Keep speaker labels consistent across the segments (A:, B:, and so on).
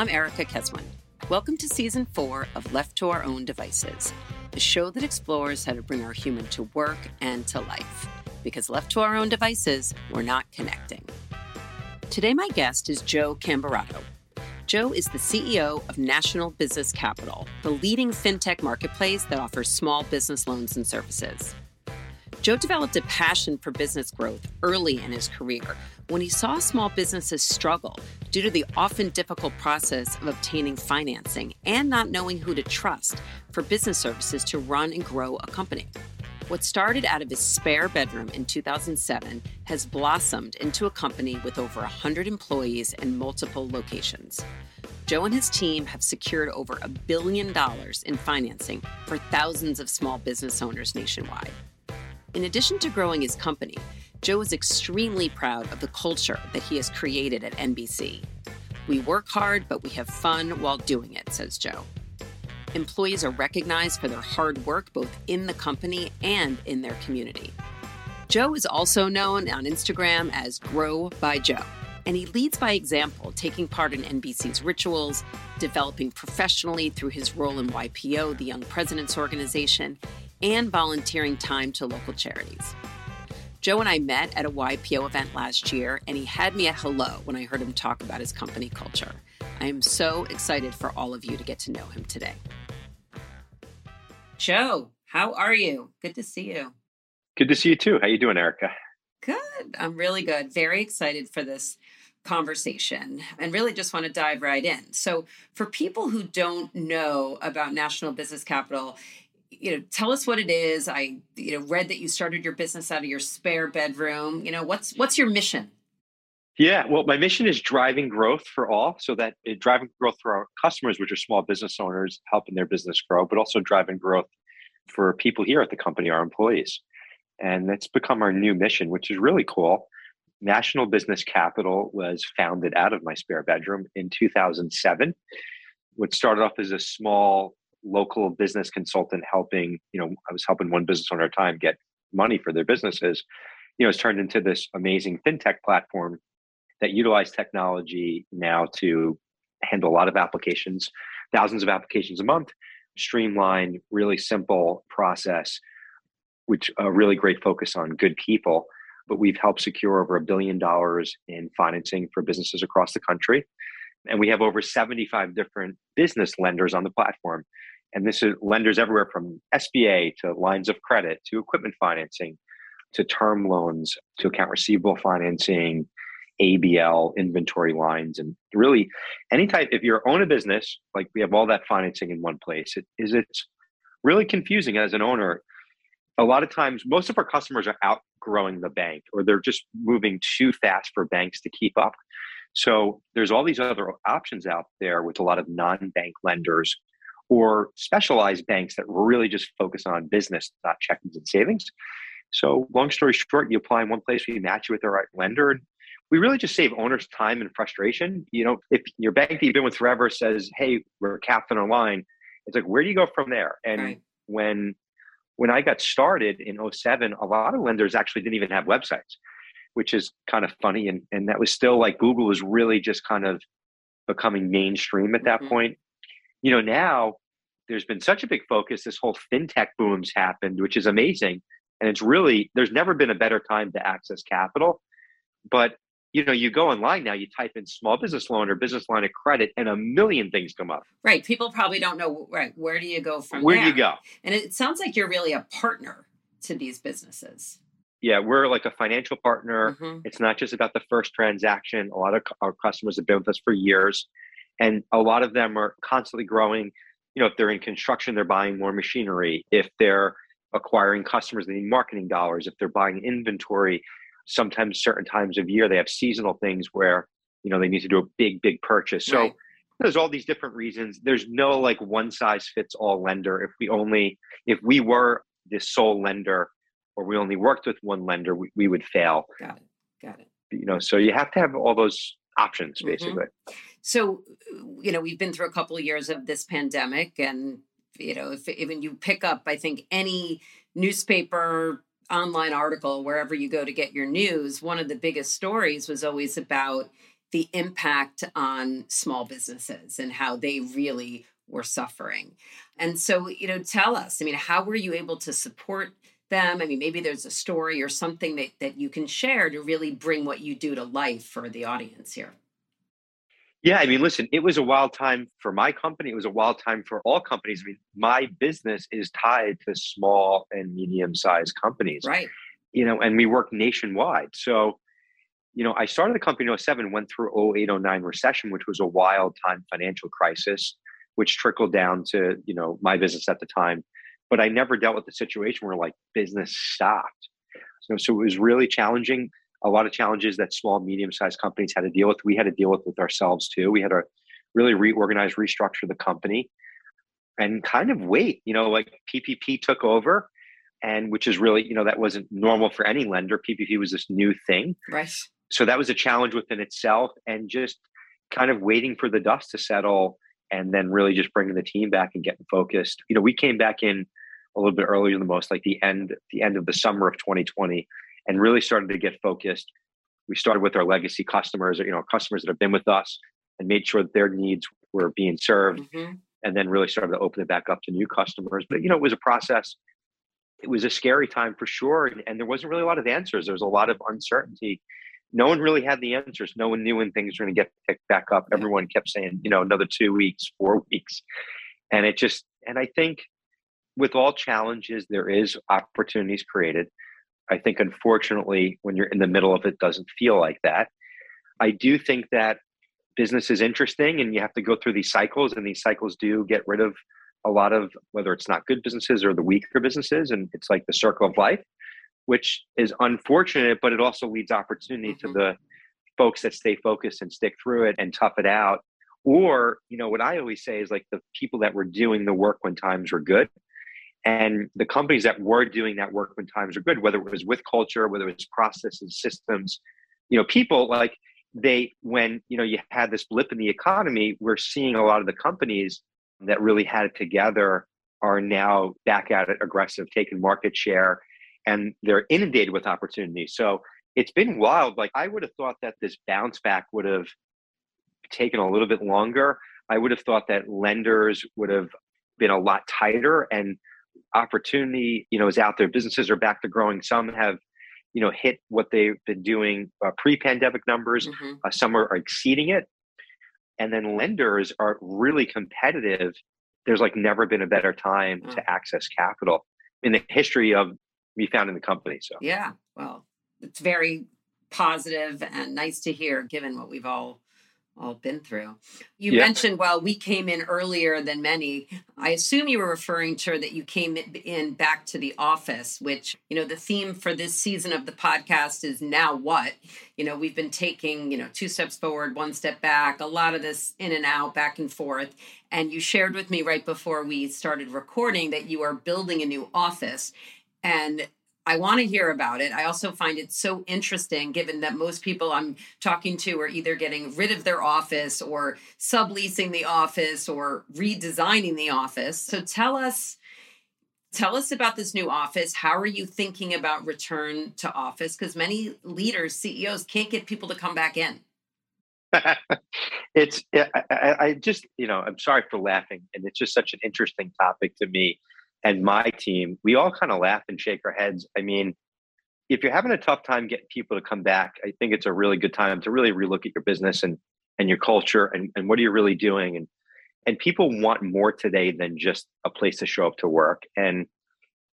A: I'm Erica Keswin. Welcome to season four of Left to Our Own Devices, the show that explores how to bring our human to work and to life. Because left to our own devices, we're not connecting. Today, my guest is Joe Camberato. Joe is the CEO of National Business Capital, the leading fintech marketplace that offers small business loans and services. Joe developed a passion for business growth early in his career when he saw small businesses struggle due to the often difficult process of obtaining financing and not knowing who to trust for business services to run and grow a company. What started out of his spare bedroom in 2007 has blossomed into a company with over 100 employees and multiple locations. Joe and his team have secured over a billion dollars in financing for thousands of small business owners nationwide. In addition to growing his company, Joe is extremely proud of the culture that he has created at NBC. We work hard, but we have fun while doing it, says Joe. Employees are recognized for their hard work both in the company and in their community. Joe is also known on Instagram as Grow by Joe, and he leads by example, taking part in NBC's rituals, developing professionally through his role in YPO, the Young Presidents Organization, and volunteering time to local charities. Joe and I met at a YPO event last year, and he had me at hello when I heard him talk about his company culture. I am so excited for all of you to get to know him today. Joe, how are you? Good to see you.
B: Good to see you too. How you doing, Erica?
A: Good. I'm really good. Very excited for this conversation and really just want to dive right in. So, for people who don't know about National Business Capital, you know tell us what it is. I you know read that you started your business out of your spare bedroom. You know what's what's your mission?
B: Yeah well my mission is driving growth for all so that it, driving growth for our customers which are small business owners helping their business grow but also driving growth for people here at the company our employees. And that's become our new mission which is really cool. National business capital was founded out of my spare bedroom in 2007 what started off as a small local business consultant helping, you know, I was helping one business owner at a time get money for their businesses, you know, it's turned into this amazing fintech platform that utilize technology now to handle a lot of applications, thousands of applications a month, streamline, really simple process, which a really great focus on good people. But we've helped secure over a billion dollars in financing for businesses across the country. And we have over 75 different business lenders on the platform. And this is lenders everywhere from SBA to lines of credit to equipment financing to term loans to account receivable financing, ABL, inventory lines, and really any type. If you own a business, like we have all that financing in one place, it is it's really confusing as an owner. A lot of times, most of our customers are outgrowing the bank or they're just moving too fast for banks to keep up. So there's all these other options out there with a lot of non-bank lenders or specialized banks that really just focus on business, not checkings and savings. So, long story short, you apply in one place, we match you with the right lender. And we really just save owners time and frustration. You know, if your bank that you've been with forever says, hey, we're capped on our line, it's like, where do you go from there? And right. when when I got started in 07, a lot of lenders actually didn't even have websites, which is kind of funny. And, and that was still like Google was really just kind of becoming mainstream at that mm-hmm. point you know, now there's been such a big focus. This whole fintech boom's happened, which is amazing. And it's really, there's never been a better time to access capital. But, you know, you go online now, you type in small business loan or business line of credit, and a million things come up.
A: Right. People probably don't know, right, where do you go from
B: Where
A: do
B: you go?
A: And it sounds like you're really a partner to these businesses.
B: Yeah, we're like a financial partner. Mm-hmm. It's not just about the first transaction. A lot of our customers have been with us for years and a lot of them are constantly growing. You know if they're in construction they're buying more machinery. If they're acquiring customers they need marketing dollars. If they're buying inventory sometimes certain times of year they have seasonal things where you know they need to do a big big purchase. So right. there's all these different reasons. There's no like one size fits all lender. If we only if we were the sole lender or we only worked with one lender we, we would fail.
A: Got it. Got it.
B: You know so you have to have all those options mm-hmm. basically. mm-hmm.
A: So, uh, you know, we've been through a couple of years of this pandemic, and you know, if even you pick up, I think any newspaper, online article, wherever you go to get your news, one of the biggest stories was always about the impact on small businesses and how they really were suffering. And so, you know, tell us, I mean, how were you able to support them? I mean, maybe there's a story or something that, that you can share to really bring what you do to life for the audience here.
B: Yeah, I mean, listen, it was a wild time for my company. It was a wild time for all companies. I mean, my business is tied to small and medium sized companies.
A: Right.
B: You know, and we work nationwide. So, you know, I started the company in 07, went through 08, 09 recession, which was a wild time financial crisis, which trickled down to, you know, my business at the time. But I never dealt with the situation where like business stopped. So, so it was really challenging a lot of challenges that small, medium sized companies had to deal with. We had to deal with with ourselves too. We had to really reorganize, restructure the company and kind of wait. You know, like PPP took over, and which is really, you know, that wasn't normal for any lender. PPP was this new thing.
A: Right.
B: So that was a challenge within itself, and just kind of waiting for the dust to settle and then really just bringing the team back and getting focused. You know, we came back in a little bit earlier than most, like the end the end of the summer of 2020 and really started to get focused. We started with our legacy customers, you know, customers that have been with us and made sure that their needs were being served. Mm-hmm. And then really started to open it back up to new customers. But, you know, it was a process. It was a scary time for sure. And, and there wasn't really a lot of answers. There was a lot of uncertainty. No one really had the answers. No one knew when things were going to get picked back up. Everyone kept saying, you know, another two weeks, four weeks. And it just, and I think with all challenges, there is opportunities created. I think, unfortunately, when you're in the middle of it, doesn't feel like that. I do think that business is interesting and you have to go through these cycles, and these cycles do get rid of a lot of whether it's not good businesses or the weaker businesses. And it's like the circle of life, which is unfortunate, but it also leads opportunity mm-hmm. to the folks that stay focused and stick through it and tough it out. Or, you know, what I always say is like the people that were doing the work when times were good and the companies that were doing that work when times were good, whether it was with culture, whether it was processes, systems, you know, people like they, when, you know, you had this blip in the economy, we're seeing a lot of the companies that really had it together are now back at it aggressive, taking market share, and they're inundated with opportunities. So it's been wild. Like I would have thought that this bounce back would have taken a little bit longer. I would have thought that lenders would have been a lot tighter and opportunity, you know, is out there. Businesses are back to growing. Some have, you know, hit what they've been doing uh, pre-pandemic numbers. Mm-hmm. Uh, some are, are exceeding it, and then lenders are really competitive. There's like never been a better time oh. to access capital in the history of me founding the company. So
A: yeah, well, it's very positive and nice to hear, given what we've all all been through. You yeah. mentioned, well, we came in earlier than many. I assume you were referring to that you came in back to the office, which, you know, the theme for this season of the podcast is now what? You know, we've been taking, you know, two steps forward, one step back, a lot of this in and out, back and forth. And you shared with me right before we started recording that you are building a new office. And I want to hear about it. I also find it so interesting given that most people I'm talking to are either getting rid of their office or subleasing the office or redesigning the office. So tell us tell us about this new office. How are you thinking about return to office because many leaders, CEOs can't get people to come back in.
B: it's I, I just, you know, I'm sorry for laughing and it's just such an interesting topic to me and my team, we all kind of laugh and shake our heads. I mean, if you're having a tough time getting people to come back, I think it's a really good time to really relook at your business and and your culture and, and what are you really doing? And and people want more today than just a place to show up to work. And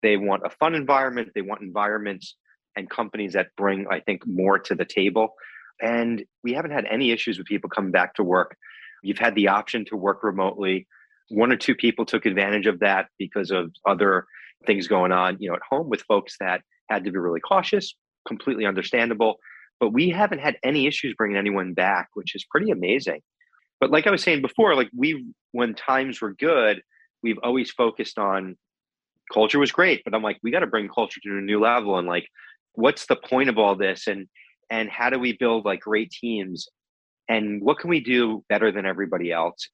B: they want a fun environment they want environments and companies that bring i think more to the table. And we haven't had any issues with people coming back to work. You've had the option to work remotely one or two people took advantage of that because of other things going on, you know, at home with folks that had to be really cautious, completely understandable. But we haven't had any issues bringing anyone back, which is pretty amazing. But like I was saying before, like we, when times were good, we've always focused on culture was great, but I'm like, we got to bring culture to a new level. And like, what's the point of all this? And, and how do we build like great teams? And what can we do better than everybody else?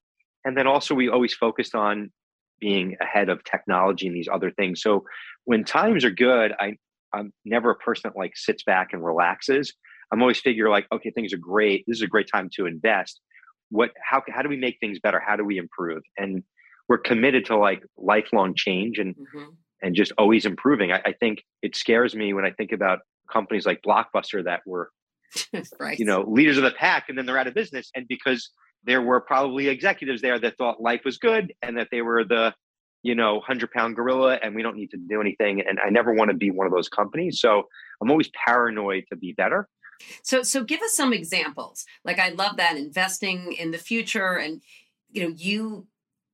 B: And then also we always focused on being ahead of technology and these other things so when times are good i i'm never a person that like sits back and relaxes I'm always figure like, okay, things are great. This is a great time to invest. What, how, how do we make things better? How do we improve? And we're committed to like lifelong change and, mm-hmm. and just always improving. I, I think it scares me when I think about companies like Blockbuster that were, right. you know, leaders of the pack and then they're out of business. And because there were probably executives there that thought life was good and that they were the you know 100 pound gorilla and we don't need to do anything and i never want to be one of those companies. So i'm always paranoid to be better.
A: So so give us some examples. Like i love that investing in the future and you know you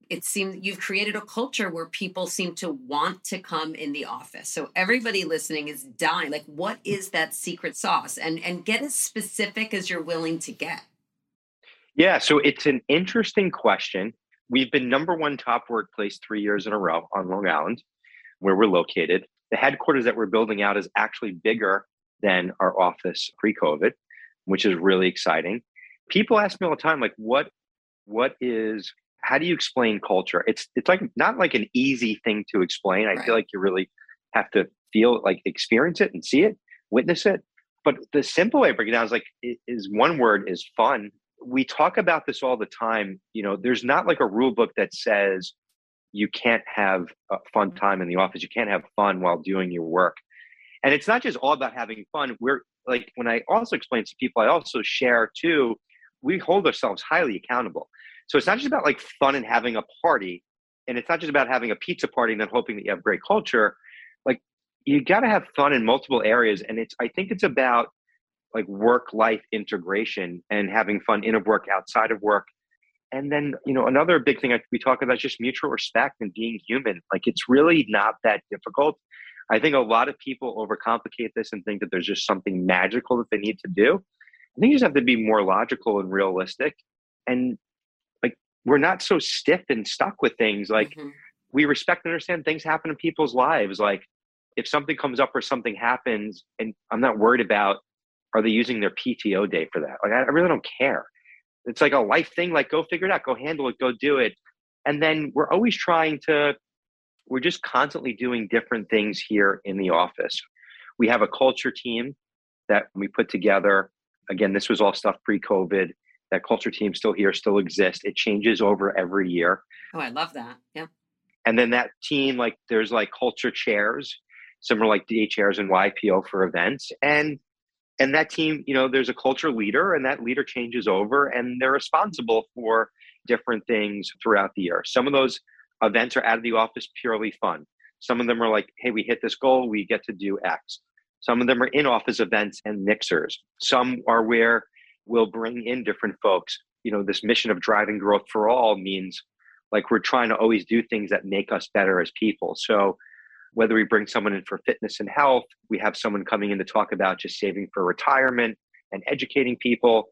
A: it seems you've created a culture where people seem to want to come in the office. So everybody listening is dying. Like what is that secret sauce? And and get as specific as you're willing to get
B: yeah, so it's an interesting question. We've been number one top workplace three years in a row on Long Island, where we're located. The headquarters that we're building out is actually bigger than our office pre-COVID, which is really exciting. People ask me all the time, like, what, what is, how do you explain culture? It's it's like not like an easy thing to explain. I right. feel like you really have to feel like experience it and see it, witness it. But the simple way of breaking down is like is one word is fun we talk about this all the time. You know, there's not like a rule book that says you can't have a fun mm-hmm. time in the office. You can't have fun while doing your work. And it's not just all about having fun. We're like, when I also explain to people, I also share too, we hold ourselves highly accountable. So it's not just about like fun and having a party. And it's not just about having a pizza party and then hoping that you have great culture. Like, you got to have fun in multiple areas. And it's, I think it's about like work life integration and having fun in of work outside of work. And then you know another big thing we talk about is just mutual respect and being human. Like it's really not that difficult. I think a lot of people overcomplicate this and think that there's just something magical that they need to do. I think you just have to be more logical and realistic. And like we're not so stiff and stuck with things. Like mm-hmm. we respect and understand things happen in people's lives. Like if something comes up or something happens and i'm not worried about are they using their PTO day for that? Like, I, I really don't care. It's like a life thing. Like, go figure it out. Go handle it. Go do it. And then we're always trying to. We're just constantly doing different things here in the office. We have a culture team that we put together. Again, this was all stuff pre-COVID. That culture team still here, still exists. It changes over every year.
A: Oh, I love that. Yeah.
B: And then that team, like, there's like culture chairs, similar like DA chairs and YPO for events. And and that team you know there's a culture leader and that leader changes over and they're responsible for different things throughout the year. Some of those events are out of the office purely fun. Some of them are like hey we hit this goal we get to do x. Some of them are in office events and mixers. Some are where we'll bring in different folks. You know this mission of driving growth for all means like we're trying to always do things that make us better as people. So whether we bring someone in for fitness and health, we have someone coming in to talk about just saving for retirement and educating people.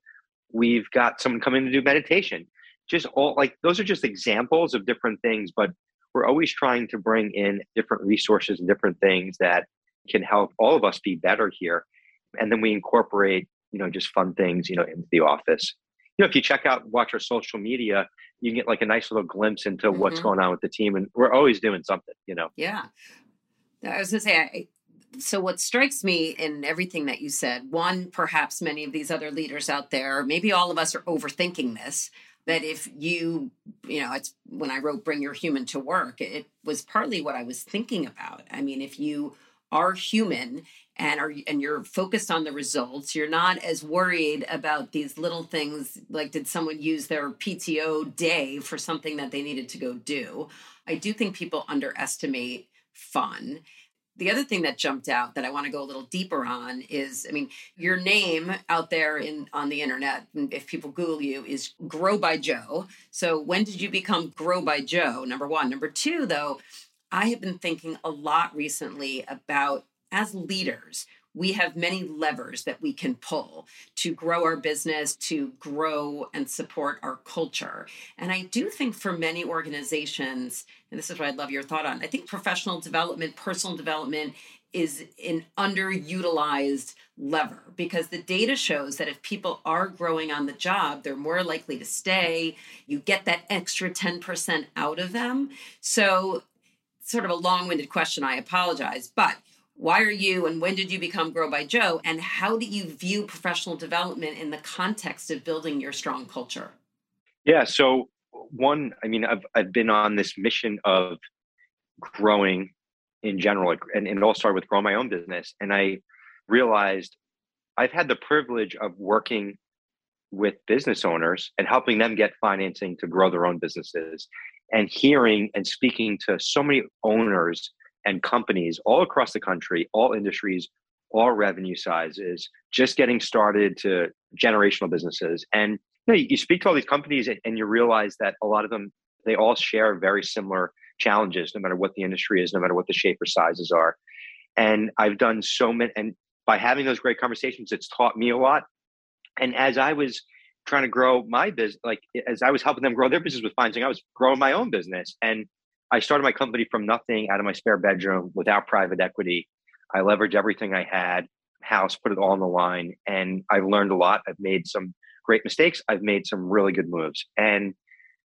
B: We've got someone coming to do meditation. Just all like those are just examples of different things, but we're always trying to bring in different resources and different things that can help all of us be better here. And then we incorporate, you know, just fun things, you know, into the office. You know, if you check out, watch our social media, you can get like a nice little glimpse into mm-hmm. what's going on with the team. And we're always doing something, you know?
A: Yeah. I was going to say, I, so what strikes me in everything that you said, one, perhaps many of these other leaders out there, maybe all of us are overthinking this. That if you, you know, it's when I wrote Bring Your Human to Work, it was partly what I was thinking about. I mean, if you are human and are and you're focused on the results you're not as worried about these little things like did someone use their PTO day for something that they needed to go do i do think people underestimate fun. The other thing that jumped out that I want to go a little deeper on is I mean, mm-hmm. your name out there in on the internet, if people Google you, is Grow by Joe. So when did you become Grow by Joe? Number one. Number two, though, I have been thinking a lot recently about as leaders, we have many levers that we can pull to grow our business, to grow and support our culture. And I do think for many organizations, and this is what I'd love your thought on, I think professional development, personal development is an underutilized lever because the data shows that if people are growing on the job, they're more likely to stay. You get that extra 10% out of them. So, sort of a long winded question, I apologize. But why are you and when did you become Grow by Joe? And how do you view professional development in the context of building your strong culture?
B: Yeah. So, one, I mean, I've, I've been on this mission of growing in general, and, and it all started with growing my own business. And I realized I've had the privilege of working with business owners and helping them get financing to grow their own businesses and hearing and speaking to so many owners and companies all across the country, all industries, all revenue sizes, just getting started to generational businesses. And you, know, you speak to all these companies and you realize that a lot of them, they all share very similar challenges, no matter what the industry is, no matter what the shape or sizes are. And I've done so many, and by having those great conversations, it's taught me a lot. And as I was trying to grow my business, like as I was helping them grow their business with financing, I was growing my own business. And I started my company from nothing out of my spare bedroom without private equity. I leveraged everything I had, house, put it all on the line, and I've learned a lot. I've made some great mistakes. I've made some really good moves. And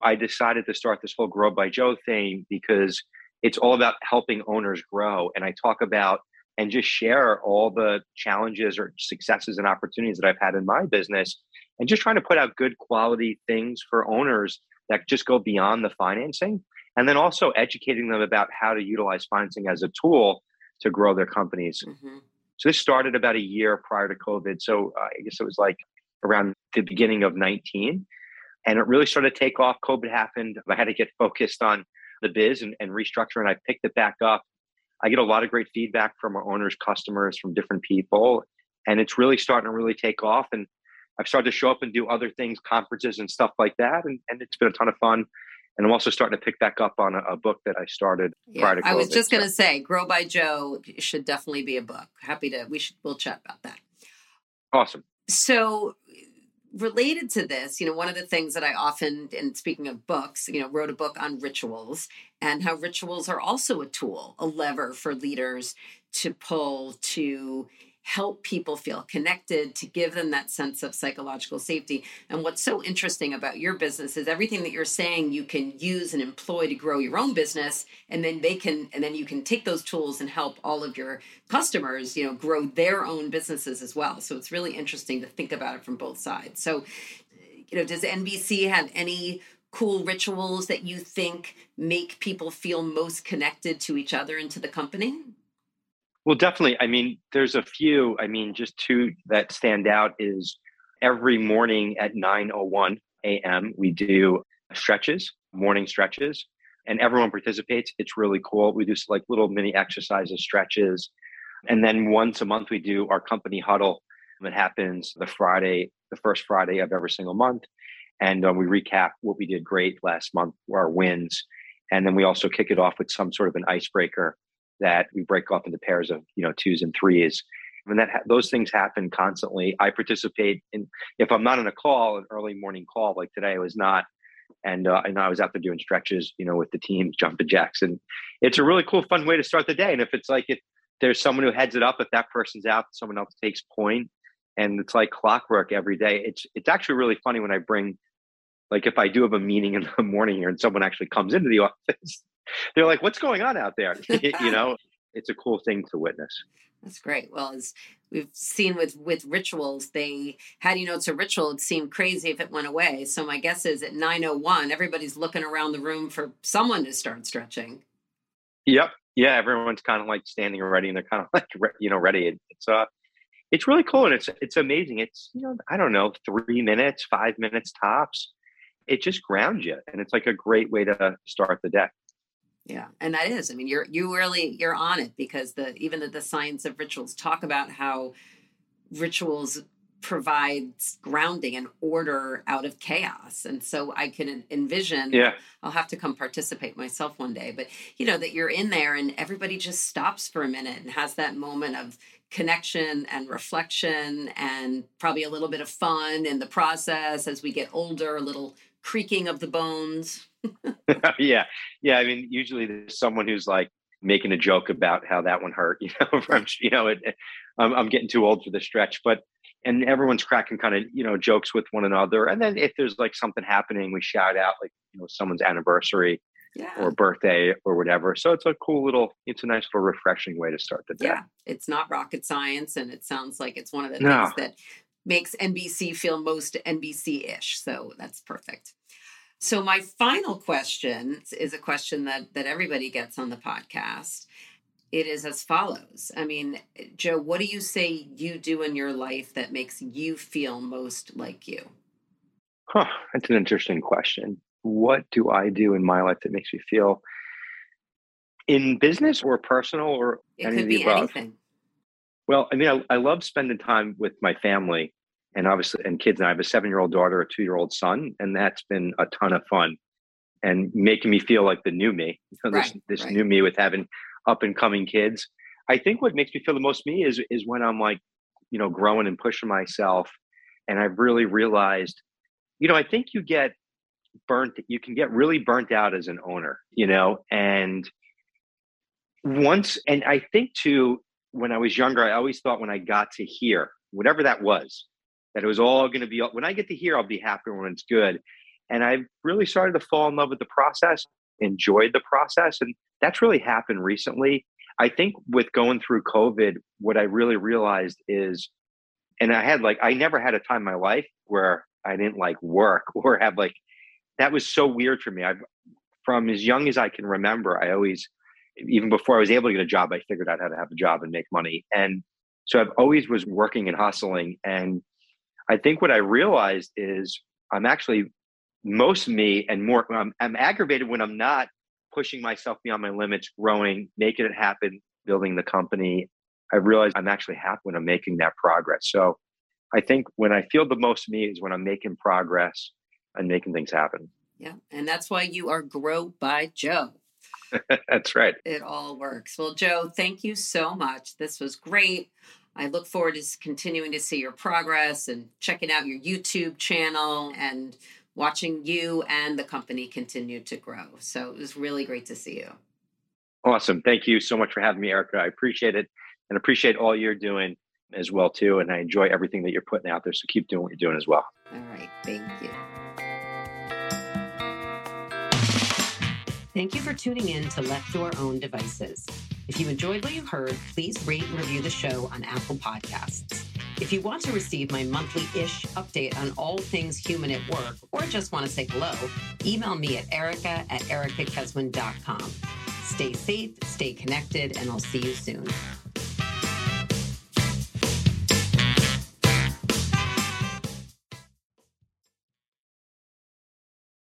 B: I decided to start this whole Grow by Joe thing because it's all about helping owners grow. And I talk about and just share all the challenges or successes and opportunities that I've had in my business and just trying to put out good quality things for owners that just go beyond the financing and then also educating them about how to utilize financing as a tool to grow their companies. Mm-hmm. So this started about a year prior to COVID. So uh, I guess it was like around the beginning of 19. And it really started to take off. COVID happened. I had to get focused on the biz and, and restructure, and I picked it back up. I get a lot of great feedback from our owners, customers, from different people. And it's really starting to really take off. And I've started to show up and do other things, conferences and stuff like that. And, and it's been a ton of fun and I'm also starting to pick back up on a, a book that I started yeah, prior to COVID.
A: I was just going to say, Grow by Joe should definitely be a book. Happy to we should we'll chat about that.
B: Awesome.
A: So related to this, you know, one of the things that I often, and speaking of books, you know, wrote a book on rituals and how rituals are also a tool, a lever for leaders to pull to help people feel connected, to give them that sense of psychological safety. And what's so interesting about your business is everything that you're saying you can use and employ to grow your own business, and then they can, and then you can take those tools and help all of your customers, you know, grow their own businesses as well. So it's really interesting to think about it from both sides. So, you know, does NBC have any cool rituals that you think make people feel most connected to each other and to the company?
B: Well, definitely. I mean, there's a few. I mean, just two that stand out is every morning at 9:01 a.m. we do stretches, morning stretches, and everyone participates. It's really cool. We do like little mini exercises, stretches, and then once a month we do our company huddle. It happens the Friday, the first Friday of every single month, and uh, we recap what we did great last month, our wins, and then we also kick it off with some sort of an icebreaker that we break off into pairs of you know twos and threes and that ha- those things happen constantly i participate in if i'm not on a call an early morning call like today i was not and uh, know I was out there doing stretches, you know, with the team, jumping jacks, and it's a really cool, fun way to start the day. And if it's like if there's someone who heads it up, if that person's out, someone else takes point, and it's like clockwork every day. It's it's actually really funny when I bring, like, if I do have a meeting in the morning here and someone actually comes into the office, they're like, "What's going on out there?" you know, it's a cool thing to witness.
A: That's great. Well, as we've seen with with rituals, they how do you know it's a ritual? It seemed crazy if it went away. So my guess is at nine oh one, everybody's looking around the room for someone to start stretching.
B: Yep. Yeah, everyone's kind of like standing ready, and they're kind of like you know ready. It's uh, it's really cool, and it's it's amazing. It's you know I don't know three minutes, five minutes tops. It just grounds you, and it's like a great way to start the day.
A: Yeah, and that is. I mean, you're you really you're on it because the even the, the science of rituals talk about how rituals provides grounding and order out of chaos and so i can envision
B: yeah
A: i'll have to come participate myself one day but you know that you're in there and everybody just stops for a minute and has that moment of connection and reflection and probably a little bit of fun in the process as we get older a little creaking of the bones
B: yeah, yeah. I mean, usually there's someone who's like making a joke about how that one hurt. You know, from you know, it, I'm, I'm getting too old for the stretch, but and everyone's cracking kind of you know jokes with one another. And then if there's like something happening, we shout out like you know someone's anniversary. yeah. or birthday or whatever. So it's a cool little, it's a nice little refreshing way to start the day.
A: Yeah, it's not rocket science, and it sounds like it's one of the no. things that makes NBC feel most NBC ish. So that's perfect. So my final question is a question that that everybody gets on the podcast. It is as follows. I mean, Joe, what do you say you do in your life that makes you feel most like you?
B: Huh, that's an interesting question. What do I do in my life that makes me feel in business or personal or
A: it any could be anything.
B: Well, I mean, I, I love spending time with my family and obviously and kids. And I have a seven-year-old daughter, a two-year-old son, and that's been a ton of fun and making me feel like the new me. Know, right, this this right. new me with having up and coming kids. I think what makes me feel the most me is is when I'm like, you know, growing and pushing myself, and I've really realized, you know, I think you get burnt. You can get really burnt out as an owner, you know, and once, and I think too, when I was younger, I always thought when I got to here, whatever that was, that it was all going to be. When I get to here, I'll be happy when it's good. And I really started to fall in love with the process, enjoyed the process, and that's really happened recently. I think with going through COVID, what I really realized is, and I had like, I never had a time in my life where I didn't like work or have like, that was so weird for me. I've, from as young as I can remember, I always, even before I was able to get a job, I figured out how to have a job and make money. And so I've always was working and hustling. And I think what I realized is I'm actually most me and more, I'm, I'm aggravated when I'm not pushing myself beyond my limits, growing, making it happen, building the company. I realize I'm actually happy when I'm making that progress. So I think when I feel the most me is when I'm making progress and making things happen.
A: Yeah. And that's why you are Grow by Joe.
B: that's right.
A: It all works. Well, Joe, thank you so much. This was great. I look forward to continuing to see your progress and checking out your YouTube channel and watching you and the company continue to grow. So it was really great to see you.
B: Awesome. Thank you so much for having me, Erica. I appreciate it and appreciate all you're doing as well too. And I enjoy everything that you're putting out there. So keep doing what you're doing as well.
A: All right. Thank you. Thank you for tuning in to Left to Our Own Devices. If you enjoyed what you heard, please rate and review the show on Apple Podcasts. If you want to receive my monthly ish update on all things human at work or just want to say hello, email me at erica at ericakeswin.com. Stay safe, stay connected, and I'll see you soon.